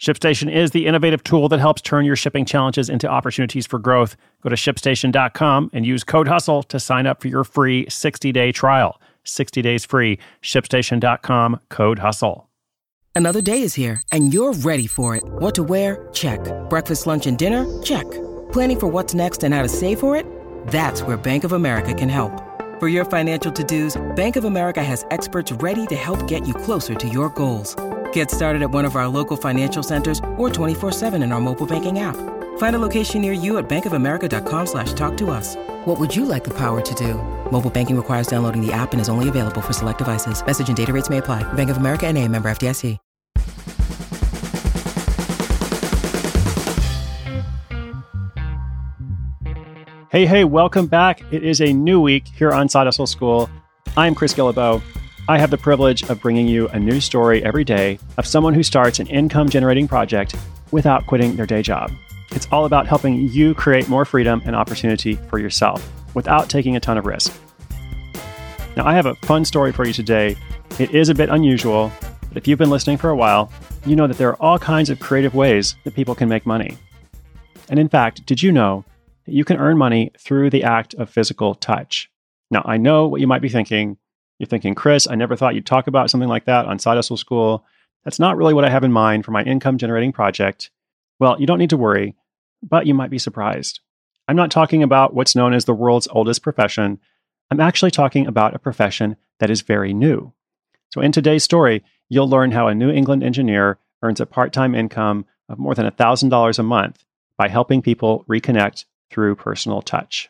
ShipStation is the innovative tool that helps turn your shipping challenges into opportunities for growth. Go to shipstation.com and use code HUSTLE to sign up for your free 60 day trial. 60 days free. ShipStation.com, code HUSTLE. Another day is here and you're ready for it. What to wear? Check. Breakfast, lunch, and dinner? Check. Planning for what's next and how to save for it? That's where Bank of America can help. For your financial to dos, Bank of America has experts ready to help get you closer to your goals. Get started at one of our local financial centers or 24-7 in our mobile banking app. Find a location near you at bankofamerica.com slash talk to us. What would you like the power to do? Mobile banking requires downloading the app and is only available for select devices. Message and data rates may apply. Bank of America and a member FDIC. Hey, hey, welcome back. It is a new week here on Side Hustle School. I'm Chris Guillebeau. I have the privilege of bringing you a new story every day of someone who starts an income generating project without quitting their day job. It's all about helping you create more freedom and opportunity for yourself without taking a ton of risk. Now, I have a fun story for you today. It is a bit unusual, but if you've been listening for a while, you know that there are all kinds of creative ways that people can make money. And in fact, did you know that you can earn money through the act of physical touch? Now, I know what you might be thinking. You're thinking, Chris, I never thought you'd talk about something like that on Side Hustle School. That's not really what I have in mind for my income generating project. Well, you don't need to worry, but you might be surprised. I'm not talking about what's known as the world's oldest profession. I'm actually talking about a profession that is very new. So, in today's story, you'll learn how a New England engineer earns a part time income of more than $1,000 a month by helping people reconnect through personal touch.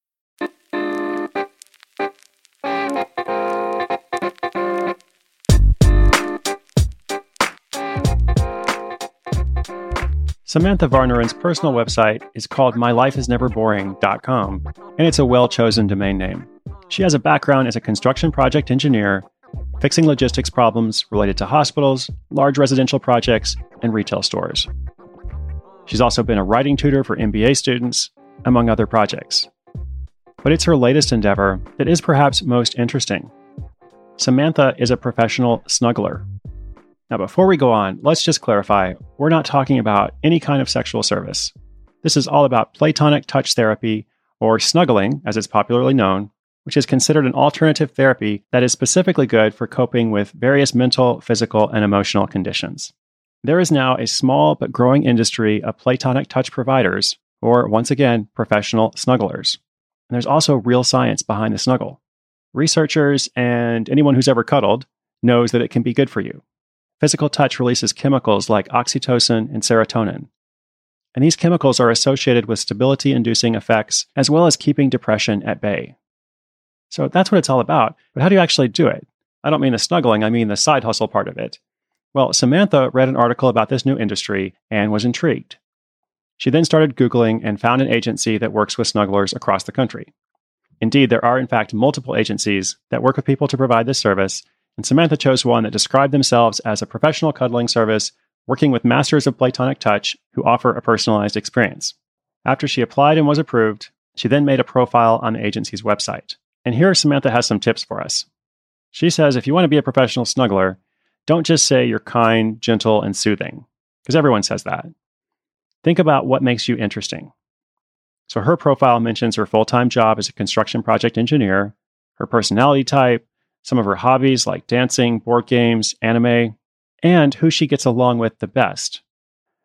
Samantha Varnaren's personal website is called mylifeisneverboring.com, and it's a well chosen domain name. She has a background as a construction project engineer, fixing logistics problems related to hospitals, large residential projects, and retail stores. She's also been a writing tutor for MBA students, among other projects. But it's her latest endeavor that is perhaps most interesting. Samantha is a professional snuggler, now, before we go on, let's just clarify we're not talking about any kind of sexual service. This is all about platonic touch therapy, or snuggling, as it's popularly known, which is considered an alternative therapy that is specifically good for coping with various mental, physical, and emotional conditions. There is now a small but growing industry of platonic touch providers, or once again, professional snugglers. And there's also real science behind the snuggle. Researchers and anyone who's ever cuddled knows that it can be good for you. Physical touch releases chemicals like oxytocin and serotonin. And these chemicals are associated with stability inducing effects as well as keeping depression at bay. So that's what it's all about. But how do you actually do it? I don't mean the snuggling, I mean the side hustle part of it. Well, Samantha read an article about this new industry and was intrigued. She then started Googling and found an agency that works with snugglers across the country. Indeed, there are, in fact, multiple agencies that work with people to provide this service, and Samantha chose one that described themselves as a professional cuddling service working with masters of platonic touch who offer a personalized experience. After she applied and was approved, she then made a profile on the agency's website. And here Samantha has some tips for us. She says if you want to be a professional snuggler, don't just say you're kind, gentle, and soothing, because everyone says that. Think about what makes you interesting. So her profile mentions her full time job as a construction project engineer, her personality type, some of her hobbies like dancing, board games, anime, and who she gets along with the best.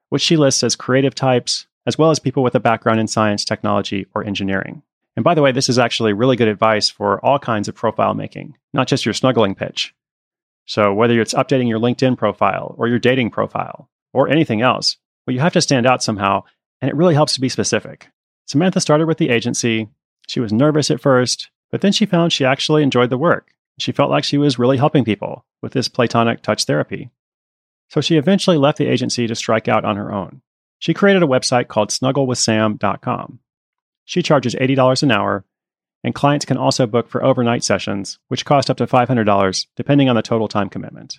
which she lists as creative types, as well as people with a background in science, technology, or engineering. And by the way, this is actually really good advice for all kinds of profile making, not just your snuggling pitch. So, whether it's updating your LinkedIn profile or your dating profile or anything else, well, you have to stand out somehow, and it really helps to be specific. Samantha started with the agency. She was nervous at first, but then she found she actually enjoyed the work. She felt like she was really helping people with this Platonic touch therapy. So she eventually left the agency to strike out on her own. She created a website called snugglewithsam.com. She charges $80 an hour, and clients can also book for overnight sessions, which cost up to $500 depending on the total time commitment.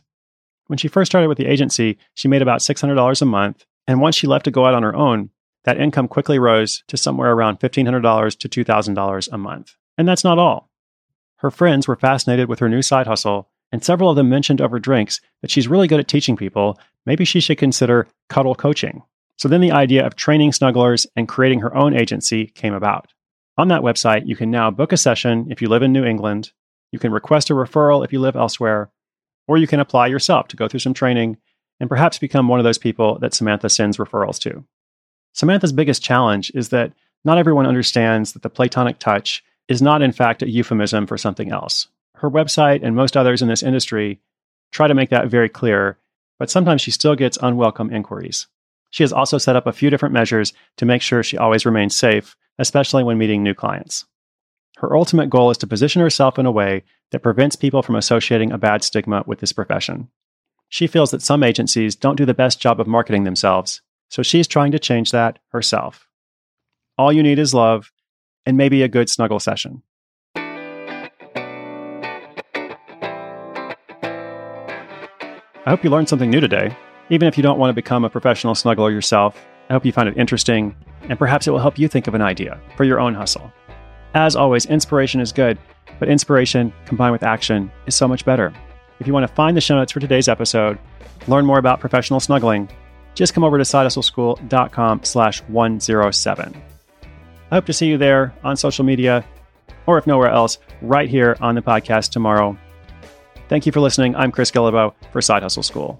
When she first started with the agency, she made about $600 a month, and once she left to go out on her own, that income quickly rose to somewhere around $1,500 to $2,000 a month. And that's not all. Her friends were fascinated with her new side hustle, and several of them mentioned over drinks that she's really good at teaching people. Maybe she should consider cuddle coaching. So then the idea of training snugglers and creating her own agency came about. On that website, you can now book a session if you live in New England, you can request a referral if you live elsewhere, or you can apply yourself to go through some training and perhaps become one of those people that Samantha sends referrals to. Samantha's biggest challenge is that not everyone understands that the platonic touch is not, in fact, a euphemism for something else. Her website and most others in this industry try to make that very clear, but sometimes she still gets unwelcome inquiries. She has also set up a few different measures to make sure she always remains safe, especially when meeting new clients. Her ultimate goal is to position herself in a way that prevents people from associating a bad stigma with this profession. She feels that some agencies don't do the best job of marketing themselves, so she's trying to change that herself. All you need is love and maybe a good snuggle session. I hope you learned something new today. Even if you don't want to become a professional snuggler yourself, I hope you find it interesting and perhaps it will help you think of an idea for your own hustle. As always, inspiration is good, but inspiration combined with action is so much better. If you want to find the show notes for today's episode, learn more about professional snuggling, just come over to sidehustleschool.com slash 107. I hope to see you there on social media, or if nowhere else, right here on the podcast tomorrow. Thank you for listening. I'm Chris Guillebeau for Side Hustle School.